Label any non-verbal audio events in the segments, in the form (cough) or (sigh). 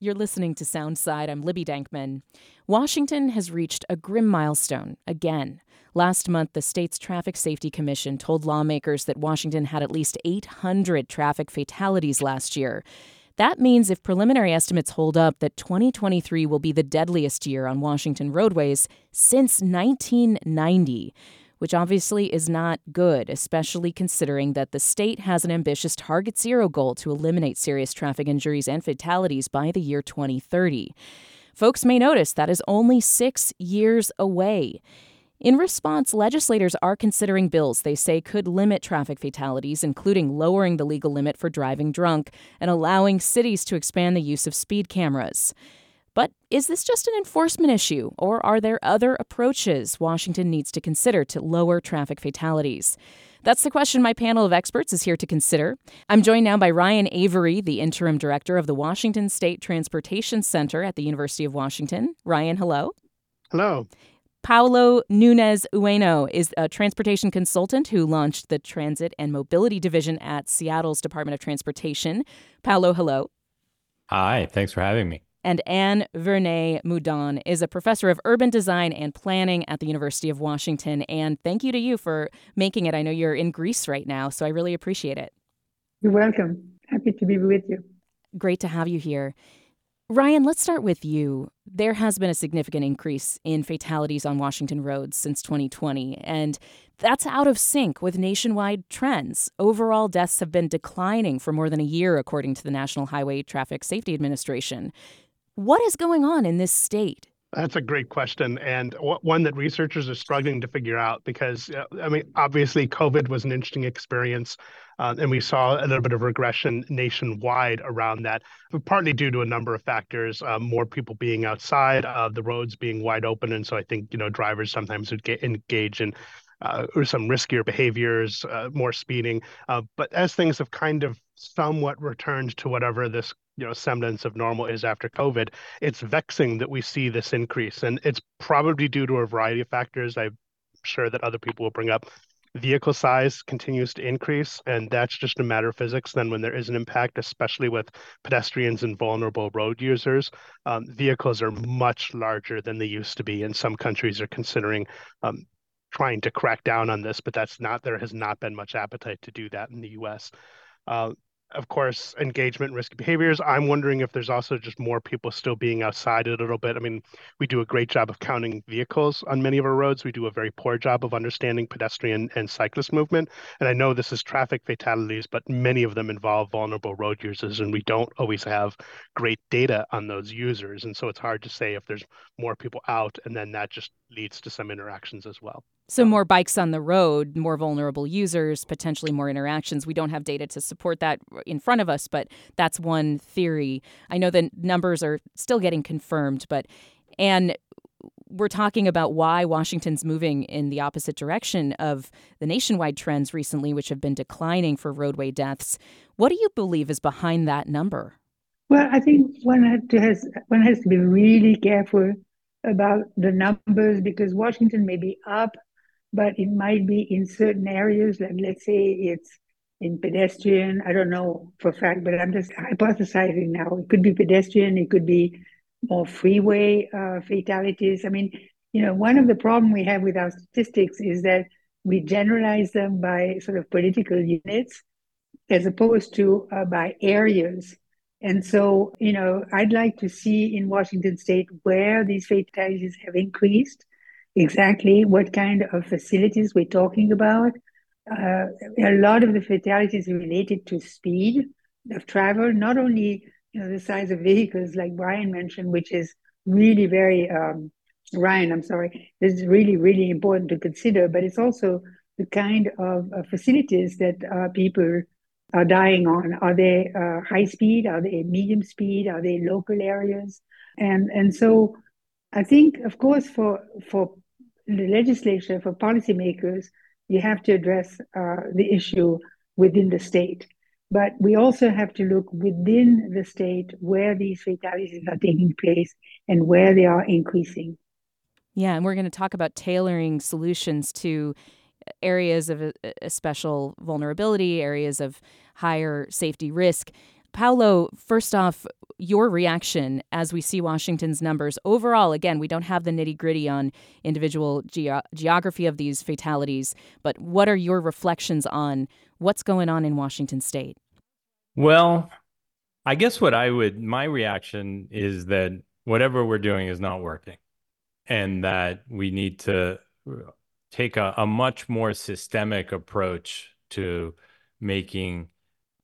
You're listening to Soundside. I'm Libby Denkmann. Washington has reached a grim milestone again. Last month, the state's Traffic Safety Commission told lawmakers that Washington had at least 800 traffic fatalities last year. That means if preliminary estimates hold up, that 2023 will be the deadliest year on Washington roadways since 1990 which obviously is not good, especially considering that the state has an ambitious Target Zero goal to eliminate serious traffic injuries and fatalities by the year 2030. Folks may notice that is only six years away. In response, legislators are considering bills they say could limit traffic fatalities, including lowering the legal limit for driving drunk and allowing cities to expand the use of speed cameras. But is this just an enforcement issue, or are there other approaches Washington needs to consider to lower traffic fatalities? That's the question my panel of experts is here to consider. I'm joined now by Ryan Avery, the interim director of the Washington State Transportation Center at the University of Washington. Ryan, hello. Hello. Paulo Nunes-Ueno is a transportation consultant who launched the Transit and Mobility Division at Seattle's Department of Transportation. Paulo, hello. Hi, thanks for having me and Anne Vernez Moudon is a professor of urban design and planning at the University of Washington. And thank you to you for making it. I know you're in Greece right now, so I really appreciate it. You're welcome. Happy to be with you. Great to have you here. Ryan, let's start with you. There has been a significant increase in fatalities on Washington roads since 2020, and that's out of sync with nationwide trends. Overall, deaths have been declining for more than a year, according to the National Highway Traffic Safety Administration. What is going on in this state? That's a great question, and one that researchers are struggling to figure out because, uh, I mean, obviously, COVID was an interesting experience, uh, and we saw a little bit of regression nationwide around that, partly due to a number of factors, uh, more people being outside, uh, the roads being wide open, and so I think you know drivers sometimes would get engage in uh, or some riskier behaviors, more speeding. But as things have kind of somewhat returned to whatever this you know semblance of normal is after covid it's vexing that we see this increase. And it's probably due to a variety of factors. I'm sure that other people will bring up. Vehicle size continues to increase and that's just a matter of physics. Then when there is an impact especially with pedestrians and vulnerable road users um, vehicles are much larger than they used to be. And some countries are considering um, trying to crack down on this but that's not there has not been much appetite to do that in the us uh, of course, engagement risky behaviors. I'm wondering if there's also just more people still being outside a little bit. I mean, we do a great job of counting vehicles on many of our roads. We do a very poor job of understanding pedestrian and cyclist movement. And I know this is traffic fatalities, but many of them involve vulnerable road users, and we don't always have great data on those users. And so it's hard to say if there's more people out, and then that just leads to some interactions as well. So, more bikes on the road, more vulnerable users, potentially more interactions. We don't have data to support that in front of us, but that's one theory. I know the numbers are still getting confirmed, but, and we're talking about why Washington's moving in the opposite direction of the nationwide trends recently, which have been declining for roadway deaths. What do you believe is behind that number? Well, I think one has one has to be really careful about the numbers because Washington may be up but it might be in certain areas, like let's say it's in pedestrian. I don't know for fact, but I'm just hypothesizing now. It could be pedestrian, it could be more freeway uh, fatalities. I mean, you know, one of the problem we have with our statistics is that we generalize them by sort of political units as opposed to uh, by areas. And so, you know, I'd like to see in Washington state where these fatalities have increased exactly what kind of facilities we're talking about. Uh, a lot of the fatalities related to speed of travel, not only you know the size of vehicles, like Brian mentioned, which is really very um, Ryan. I'm sorry, this is really really important to consider, but it's also the kind of uh, facilities that uh, people are dying on. Are they uh, high speed? Are they medium speed? Are they local areas? And and so I think, of course, for for the legislature, for policymakers, you have to address uh, the issue within the state. But we also have to look within the state where these fatalities are taking place and where they are increasing. Yeah, and we're going to talk about tailoring solutions to areas of a, a special vulnerability, areas of higher safety risk. Paulo, first off, your reaction as we see Washington's numbers overall. Again, we don't have the nitty gritty on individual ge- geography of these fatalities, but what are your reflections on what's going on in Washington state? Well, I guess what I would, my reaction is that whatever we're doing is not working and that we need to take a, a much more systemic approach to making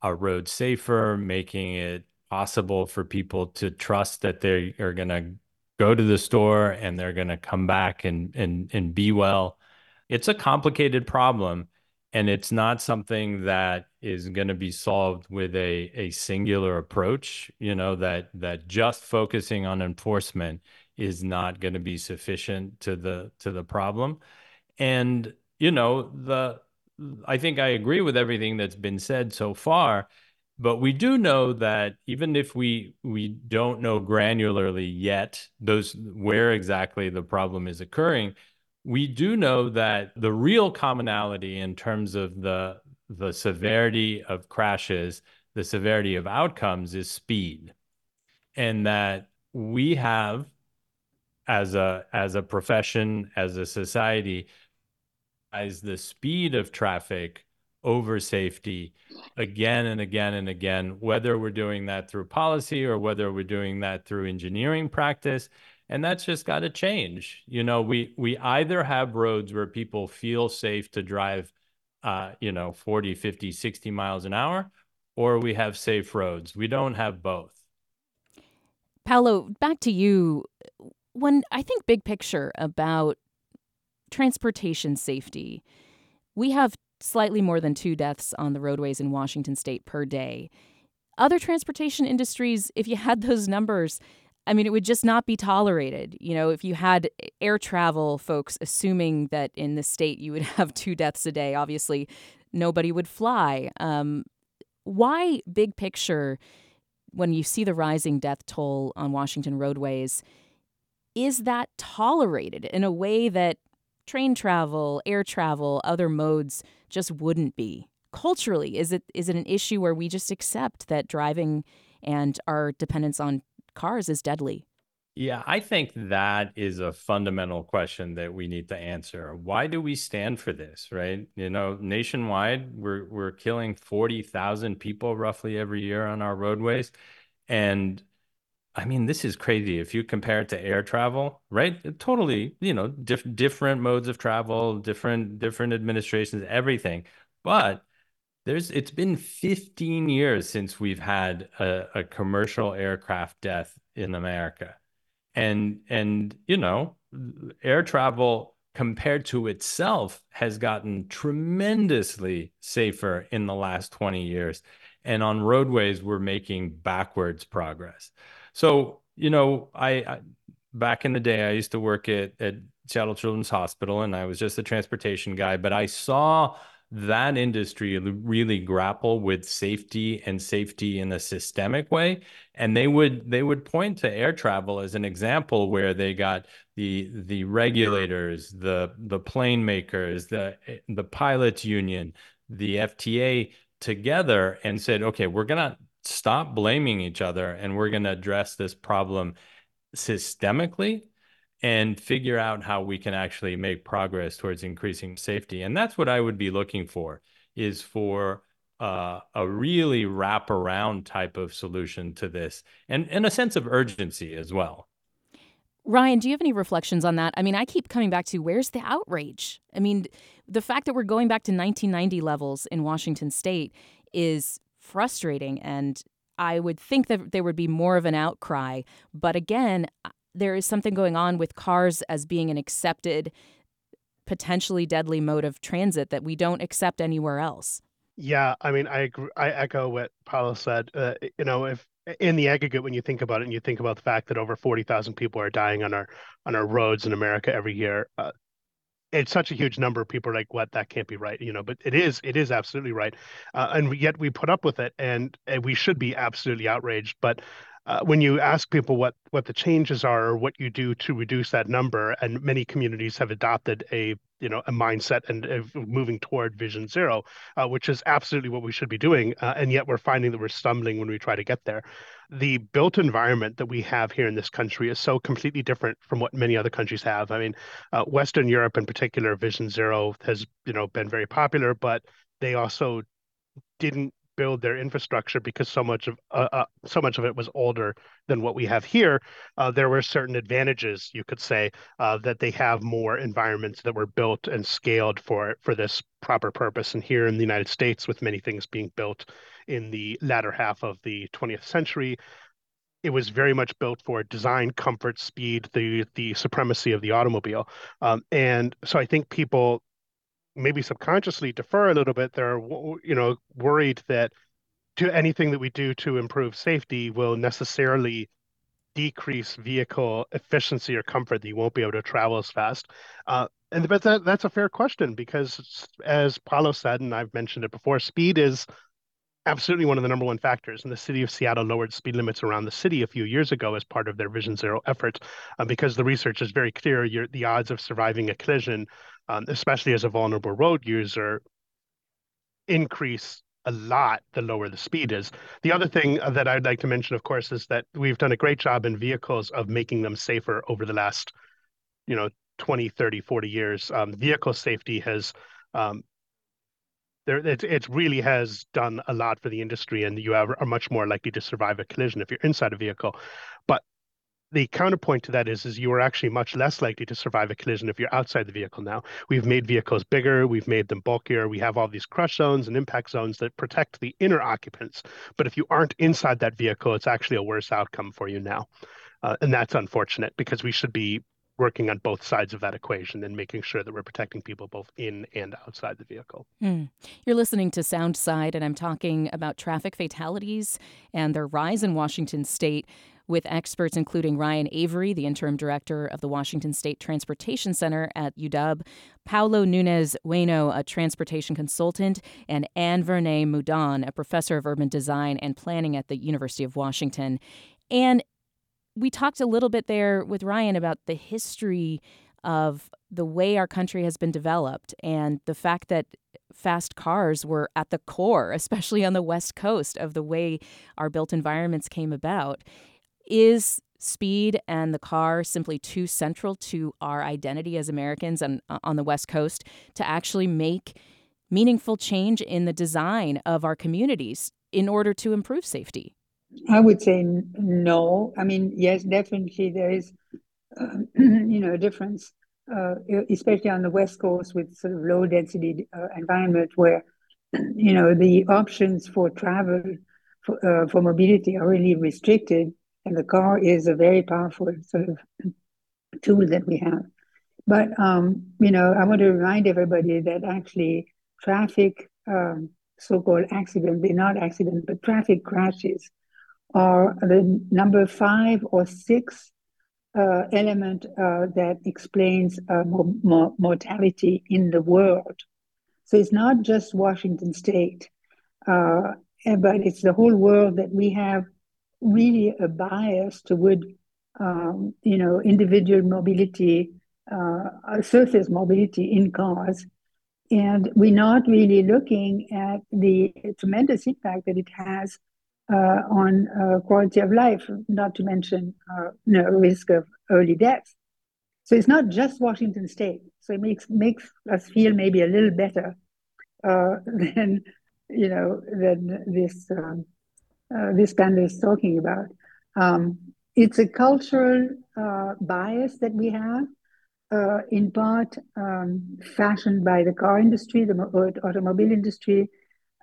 our roads safer, making it possible for people to trust that they are going to go to the store and they're going to come back and and and be well. It's a complicated problem and it's not something that is going to be solved with a a singular approach, you know, that that just focusing on enforcement is not going to be sufficient to the to the problem. And you know, the I think I agree with everything that's been said so far, but we do know that even if we we don't know granularly yet those where exactly the problem is occurring, we do know that the real commonality in terms of the the severity of crashes, the severity of outcomes is speed. And that we have as a as a profession, as a society, as the speed of traffic over safety again and again and again, whether we're doing that through policy or whether we're doing that through engineering practice. And that's just got to change. You know, we we either have roads where people feel safe to drive uh, you know, 40, 50, 60 miles an hour, or we have safe roads. We don't have both. Paulo, back to you. When I think big picture about transportation safety, we have slightly more than two deaths on the roadways in Washington state per day. Other transportation industries, if you had (laughs) those numbers, I mean, it would just not be tolerated. You know, if you had air travel folks assuming that in the state you would (laughs) have two deaths a day, obviously nobody would fly. Um, why, big picture, when you see the rising death toll on Washington roadways, is that tolerated in a way that train travel, air travel, other modes just wouldn't be. Culturally, is it is it an issue where we just accept that driving and our dependence on cars is deadly? Yeah, I think that is a fundamental question that we need to answer. Why do we stand for this, right? You know, nationwide, we're we're killing 40,000 people roughly every year on our roadways. And I mean, this is crazy. If you compare it to air travel, right? Totally, you know, diff- different modes of travel, different different administrations, everything. But there's it's been 15 years since we've had a, a commercial aircraft death in America. And and you know, air travel compared to itself has gotten tremendously safer in the last 20 years. And on roadways, we're making backwards progress. So, you know, I, I back in the day, I used to work at, at Seattle Children's Hospital and I was just a transportation guy, but I saw that industry really grapple with safety and safety in a systemic way. And they would they would point to air travel as an example where they got the the regulators the the plane makers the the pilots union the FTA together and said okay we're going to stop blaming each other and we're going to address this problem systemically and figure out how we can actually make progress towards increasing safety and that's what i would be looking for is for uh, a really wrap around type of solution to this and, and a sense of urgency as well Ryan, do you have any reflections on that? I mean, I keep coming back to where's the outrage? I mean, the fact that we're going back to 1990 levels in Washington state is frustrating. And I would think that there would be more of an outcry. But again, uh, there is something going on with cars as being an accepted, potentially deadly mode of transit that we don't accept anywhere else. Yeah, I mean, I agree, I echo what Paulo said. Uh, you know, if in the aggregate, when you think about it, and you think about the fact that over forty thousand people are dying on our on our roads in America every year, uh, it's such a huge number. Of people are like, "What? That can't be right," you know. But it is. It is absolutely right, uh, and yet we put up with it, and, and we should be absolutely outraged. But when you ask people what what the changes are or what you do to reduce that number, and many communities have adopted a you know a mindset and uh, moving toward vision zero, uh, which is absolutely what we should be doing, uh, and yet we're finding that we're stumbling when we try to get there. The built environment that we have here in this country is so completely different from what many other countries have. I mean, uh, Western Europe in particular, Vision Zero has you know been very popular, but they also didn't build their infrastructure because so much of uh, uh, so much of it was older than what we have here. Uh, there were certain advantages, you could say, uh, that they have more environments that were built and scaled for for this proper purpose. And here in the United States, with many things being built in the latter half of the 20th century, it was very much built for design, comfort, speed, the the supremacy of the automobile. Um, and so I think people maybe subconsciously defer a little bit. They're you know worried that to anything that we do to improve safety will necessarily decrease vehicle efficiency or comfort that you won't be able to travel as fast. Uh, and but that, that's a fair question because as Paulo said, and I've mentioned it before, speed is absolutely one of the number one factors. And the city of Seattle lowered speed limits around the city a few years ago as part of their Vision Zero effort, uh, because the research is very clear. the odds of surviving a collision um, especially as a vulnerable road user, increase a lot the lower the speed is. The other thing that I'd like to mention, of course, is that we've done a great job in vehicles of making them safer over the last, you know, 20, 30, 40 years. Um, vehicle safety has um, there it, it really has done a lot for the industry and you are, are much more likely to survive a collision if you're inside a vehicle but the counterpoint to that is is you are actually much less likely to survive a collision if you're outside the vehicle now we've made vehicles bigger we've made them bulkier we have all these crush zones and impact zones that protect the inner occupants but if you aren't inside that vehicle it's actually a worse outcome for you now uh, and that's unfortunate because we should be working on both sides of that equation and making sure that we're protecting people both in and outside the vehicle. Mm. You're listening to Soundside, and I'm talking about traffic fatalities and their rise in Washington state with experts including Ryan Avery, the interim director of the Washington State Transportation Center at UW, Paulo Nunes-Ueno, a transportation consultant, and Anne Vernez Moudon, a professor of urban design and planning at the University of Washington. And we talked a little bit there with Ryan about the history of the way our country has been developed and the fact that fast cars were at the core, (laughs) especially on the West Coast, of the way our built environments came about. Is speed and the car simply too central to our identity as Americans and uh, on the West Coast to actually make meaningful change in the design of our communities in order to improve safety? I would say no. I mean, yes, definitely there is, uh, (clears throat) you know, a difference, uh, especially on the West Coast with sort of low density uh, environment where, (clears throat) you know, the options for travel for, uh, for mobility are really restricted and the car is a very powerful sort of tool that we have. But um, you know, I want to remind everybody that actually traffic, um, so-called accidents, they're not accidents, but traffic crashes are the number five or six uh, element uh, that explains uh, mo- mo- mortality in the world. So it's not just Washington State, uh, but it's the whole world that we have really a bias toward, um, you know, individual mobility, uh, surface mobility in cars. And we're not really looking at the tremendous impact that it has uh, on uh, quality of life, not to mention uh, you know, risk of early death. So it's not just Washington State. So it makes makes us feel maybe a little better uh, (laughs) than you know than this um, uh, this panel is talking about. Um, it's a cultural uh, bias that we have, uh, in part um, fashioned by the car industry, the automobile industry.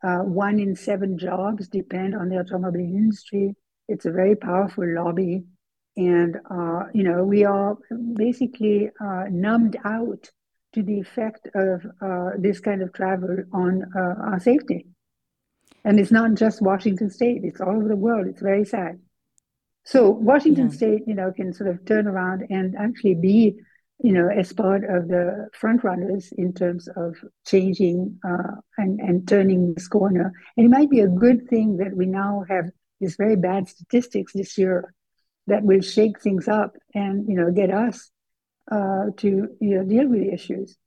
Uh, one in seven jobs depend on the automobile industry. It's a very powerful lobby. And, uh, you know, we are basically uh, numbed out to the effect of this kind of travel on our safety. And it's not just Washington State, it's all over the world. It's very sad. So Washington yeah. State, you know, can sort of turn around and actually be, you know, as part of the front runners in terms of changing uh, and, and turning this corner. And it might be a good thing that we now have these very bad statistics this year that will shake things up and you know get us uh, to you know deal with the issues.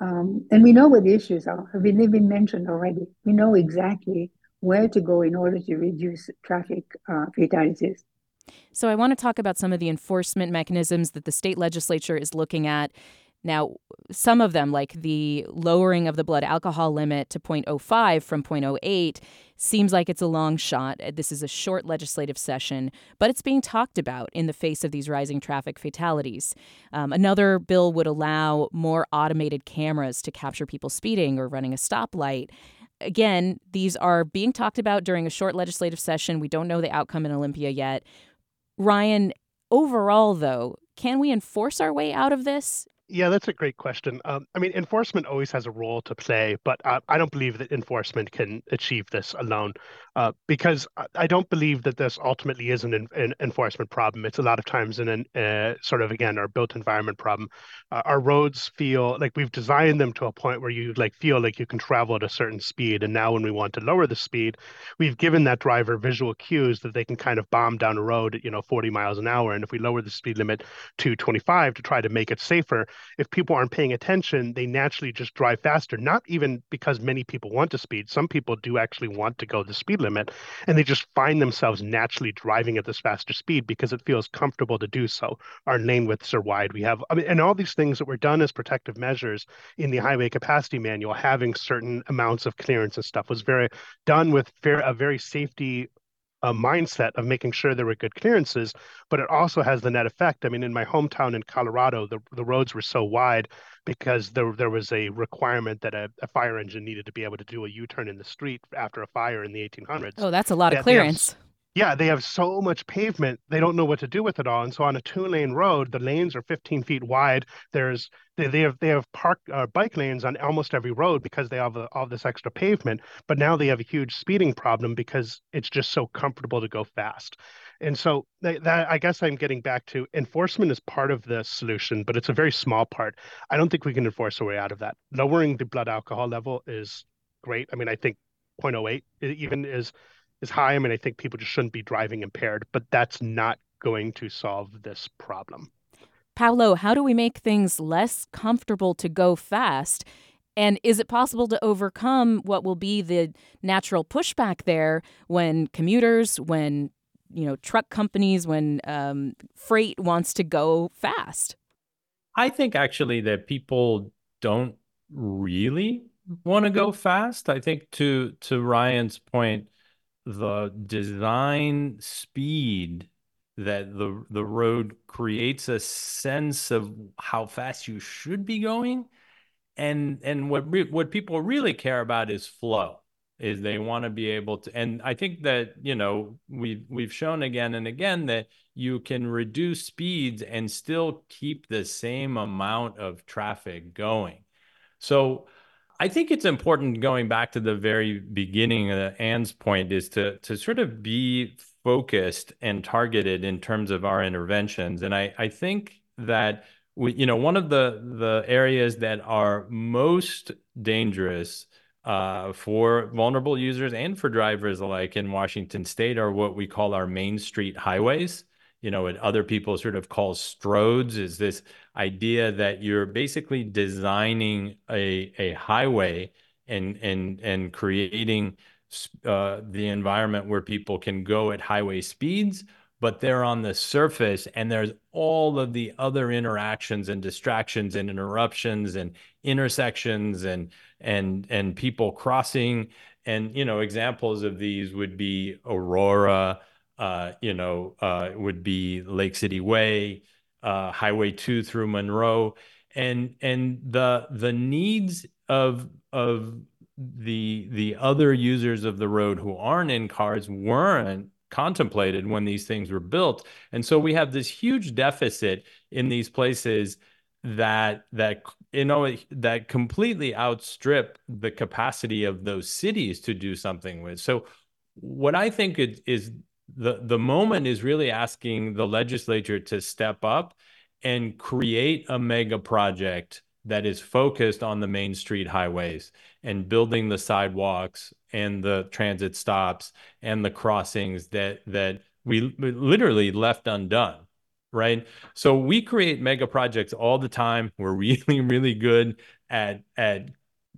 Um, and we know what the issues are. They've been mentioned already. We know exactly where to go in order to reduce traffic uh, fatalities. So, I want to talk about some of the enforcement mechanisms that the state legislature is looking at. Now, some of them, like the lowering of the blood alcohol limit to 0.05 from 0.08, seems like it's a long shot. This is a short legislative session, but it's being talked about in the face of these rising traffic fatalities. Um, another bill would allow more automated cameras to capture people speeding or running a stoplight. Again, these are being talked about during a short legislative session. We don't know the outcome in Olympia yet. Ryan, overall, though, can we enforce our way out of this? Yeah, that's a great question. Um, I mean, enforcement always has a role to play, but uh, I don't believe that enforcement can achieve this alone uh, because I don't believe that this ultimately is an, an enforcement problem. It's a lot of times an, uh, sort of, again, our built environment problem. Uh, our roads feel like we've designed them to a point where you like feel like you can travel at a certain speed. And now when we want to lower the speed, we've given that driver visual cues that they can kind of bomb down a road at, you know, 40 miles an hour. And if we lower the speed limit to 25 to try to make it safer, if people aren't paying attention, they naturally just drive faster, not even because many people want to speed. Some people do actually want to go the speed limit, and they just find themselves naturally driving at this faster speed because it feels comfortable to do so. Our lane widths are wide. We have, I mean, and all these things that were done as protective measures in the highway capacity manual, having certain amounts of clearance and stuff was very done with very, a very safety a mindset of making sure there were good clearances, but it also has the net effect. I mean, in my hometown in Colorado, the, the roads were so wide because there, there was a requirement that a, a fire engine needed to be able to do a U turn in the street after a fire in the 1800s. Oh, that's a lot of clearance yeah, they have so much pavement, they don't know what to do with it all. And so on a two lane road, the lanes are 15 feet wide. There's they, they have they have park uh, bike lanes on almost every road because they have a, all this extra pavement. But now they have a huge speeding problem because it's just so comfortable to go fast. And so that, that I guess I'm getting back to enforcement is part of the solution, but it's a very small part. I don't think we can enforce our way out of that. Lowering the blood alcohol level is great. I mean, I think 0.08 even is is high. I mean, I think people just shouldn't be driving impaired, but that's not going to solve this problem. Paulo, how do we make things less comfortable to go fast? And is it possible to overcome what will be the natural pushback there when commuters, when you know truck companies, when um, freight wants to go fast? I think actually that people don't really want to go fast. I think to to Ryan's point, the design speed that the the road creates a sense of how fast you should be going. And and what re- what people really care about is flow is they want to be able to and i think that you know we we've shown again and again that you can reduce speeds and still keep the same amount of traffic going. So I think it's important going back to the very beginning of Anne's point is to to sort of be focused and targeted in terms of our interventions. And I, I think that we, you know, one of the the areas that are most dangerous uh, for vulnerable users and for drivers alike in Washington State are what we call our main street highways you know, what other people sort of call stroads is this idea that you're basically designing a, a highway and, and, and creating uh, the environment where people can go at highway speeds, but they're on the surface and there's all of the other interactions and distractions and interruptions and intersections and, and, and people crossing. And, you know, examples of these would be Aurora, uh, you know, uh, would be Lake City Way, uh, Highway Two through Monroe, and and the the needs of of the the other users of the road who aren't in cars weren't contemplated when these things were built, and so we have this huge deficit in these places that that you know that completely outstrip the capacity of those cities to do something with. So what I think is the the moment is really asking the legislature to step up and create a mega project that is focused on the main street highways and building the sidewalks and the transit stops and the crossings that that we literally left undone right? So we create mega projects all the time. We're (laughs) really really good at at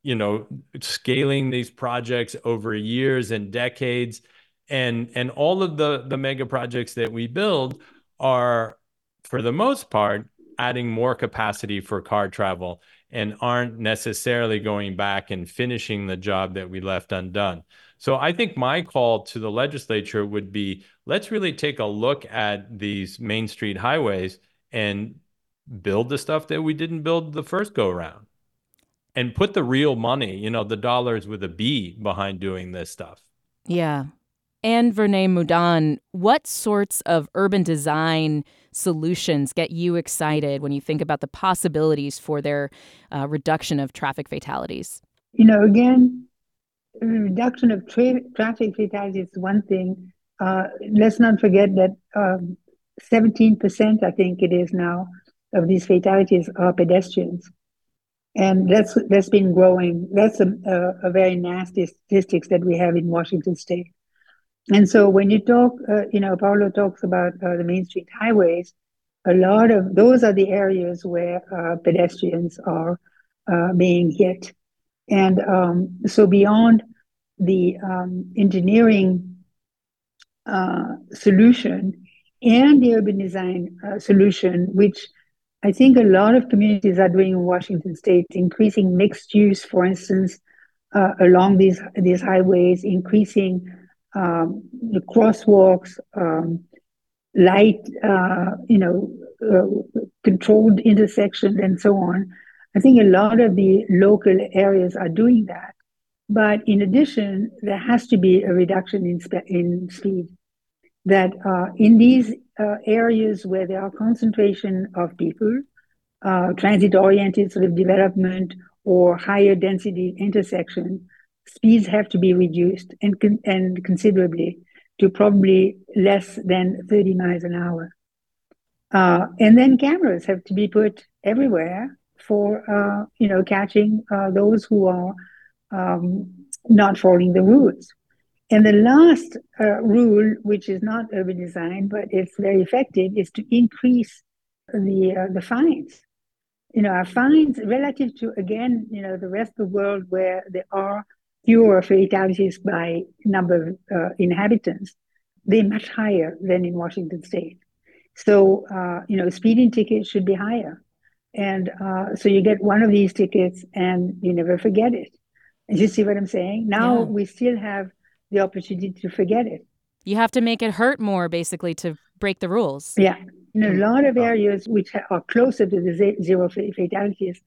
you know scaling these projects over years and decades and and all of the the mega projects that we build are for the most part adding more capacity for car travel and aren't necessarily going back and finishing the job that we left undone. So I think my call to the legislature would be let's really take a look at these main street highways and build the stuff that we didn't build the first go around and put the real money, you know, the dollars with a B behind doing this stuff. Yeah. Anne Vernez Moudon, what sorts of urban design solutions get you excited when you think about the possibilities for their uh, reduction of traffic fatalities? You know, again, reduction of tra- traffic fatalities is one thing. Uh, let's not forget that um, 17%, I think it is now, of these fatalities are pedestrians. And that's that's been growing. That's a, a, a very nasty statistics that we have in Washington State. And so when you talk, uh, you know, Paulo talks about uh, the Main Street highways, a lot of those are the areas where uh, pedestrians are uh, being hit. And um, so beyond the um, engineering uh, solution and the urban design uh, solution, which I think a lot of communities are doing in Washington State, increasing mixed use, for instance, along these these highways, increasing um, the crosswalks, um, light, uh, you know, uh, controlled intersections, and so on. I think a lot of the local areas are doing that. But in addition, there has to be a reduction in, spe- in speed. That uh, in these uh, areas where there are concentration of people, uh, transit-oriented sort of development or higher density intersection, speeds have to be reduced and, and considerably to probably less than 30 miles an hour. Uh, and then cameras have to be put everywhere for, uh, you know, catching uh, those who are um, not following the rules. And the last uh, rule, which is not urban design, but it's very effective, is to increase the uh, the fines. You know, our fines relative to again, you know, the rest of the world where there are fewer fatalities by number of uh, inhabitants, they're much higher than in Washington state. So, uh, you know, speeding tickets should be higher. And uh, so you get one of these tickets and you never forget it. And you see what I'm saying? Now yeah. we still have the opportunity to forget it. You have to make it hurt more, basically, to break the rules. Yeah. In a lot of areas which are closer to the zero fatalities,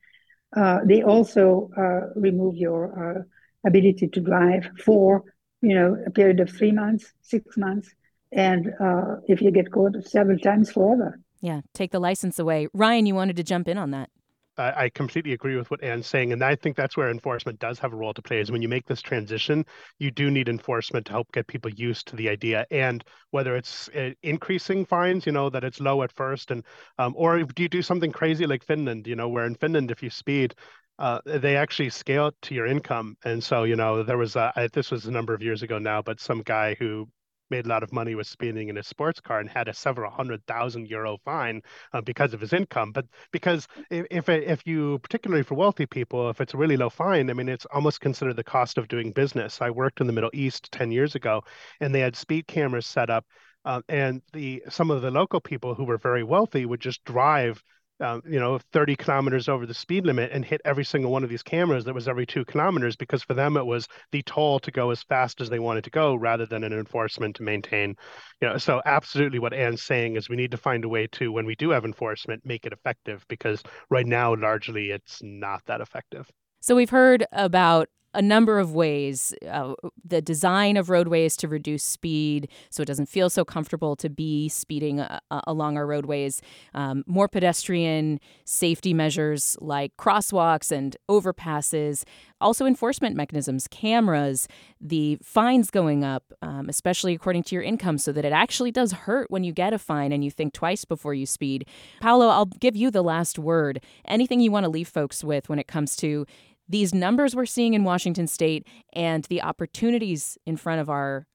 uh, they also uh, remove your uh, ability to drive for you know a period of three months, six months, and uh, if you get caught several times, forever. Yeah, take the license away. Ryan, you wanted to jump in on that. I completely agree with what Anne's saying, and I think that's where enforcement does have a role to play. Is when you make this transition, you do need enforcement to help get people used to the idea, and whether it's uh, increasing fines, you know, that it's low at first, and um, or do you do something crazy like Finland, you know, where in Finland, if you speed, uh, they actually scale to your income. And so, you know, there was a, I, this was a number of years ago now, but some guy who made a lot of money with speeding in his sports car and had a several hundred thousand euro fine uh, because of his income. But because if if, if you, particularly for wealthy people, if it's a really low fine, I mean, it's almost considered the cost of doing business. I worked in the Middle East 10 years ago and they had speed cameras set up. Uh, and the some of the local people who were very wealthy would just drive um, you know, 30 kilometers over the speed limit and hit every single one of these cameras that was every two kilometers because for them it was the toll to go as fast as they wanted to go rather than an enforcement to maintain. You know, so absolutely what Anne's saying is we need to find a way to, when we do have enforcement, make it effective because right now largely it's not that effective. So we've heard about a number of ways. Uh, the design of roadways to reduce speed so it doesn't feel so comfortable to be speeding uh, uh, along our roadways. Um, more pedestrian safety measures like crosswalks and overpasses. Also, enforcement mechanisms, cameras, the fines going up, um, especially according to your income, so that it actually does hurt when you get a fine and you think twice before you speed. Paulo, I'll give you the last word. Anything you want to leave folks with when it comes to these numbers we're seeing in Washington state and the opportunities in front of our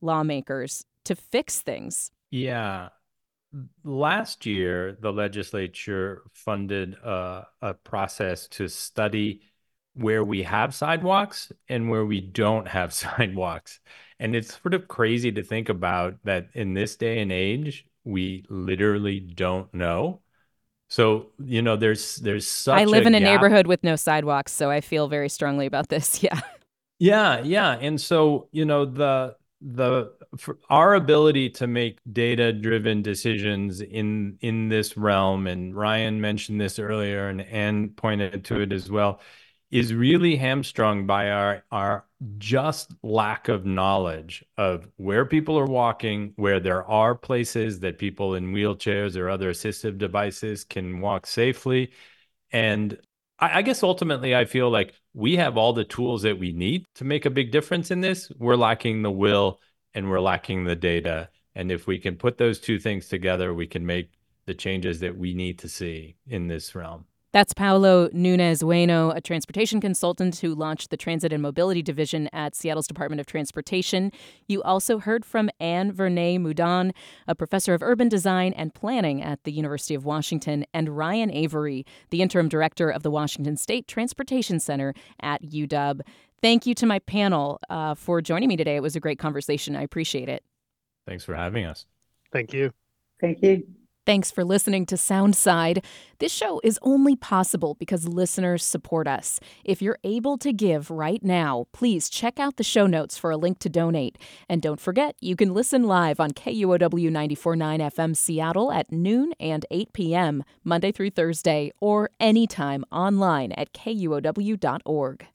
lawmakers to fix things. Yeah. Last year, the legislature funded a, a process to study where we have sidewalks and where we don't have (laughs) sidewalks. And it's sort of crazy to think about that in this day and age, we literally don't know. So, you know, there's there's such I live a in a gap. neighborhood with no sidewalks, so I feel very strongly about this. (laughs) Yeah. Yeah, yeah. And so, you know, the the for our ability to make data driven decisions in in this realm and Ryan mentioned this earlier and Anne pointed to it as well is really hamstrung by our our just lack of knowledge of where people are walking, where there are places that people in wheelchairs or other assistive devices can walk safely. And I, I guess ultimately, I feel like we have all the tools that we need to make a big difference in this. We're lacking the will and we're lacking the data. And if we can put those two things together, we can make the changes that we need to see in this realm. That's Paulo Nunes-Ueno, a transportation consultant who launched the Transit and Mobility Division at Seattle's Department of Transportation. You also heard from Anne Vernez Moudon, a professor of urban design and planning at the University of Washington, and Ryan Avery, the interim director of the Washington State Transportation Center at UW. Thank you to my panel uh, for joining me today. It was a great conversation. I appreciate it. Thanks for having us. Thank you. Thank you. Thanks for listening to Soundside. This show is only possible because listeners support us. If you're able to give right now, please check out the show notes for a link to donate. And don't forget, you can listen live on KUOW 94.9 FM Seattle at noon and 8 p.m., Monday through Thursday, or anytime online at kuow.org.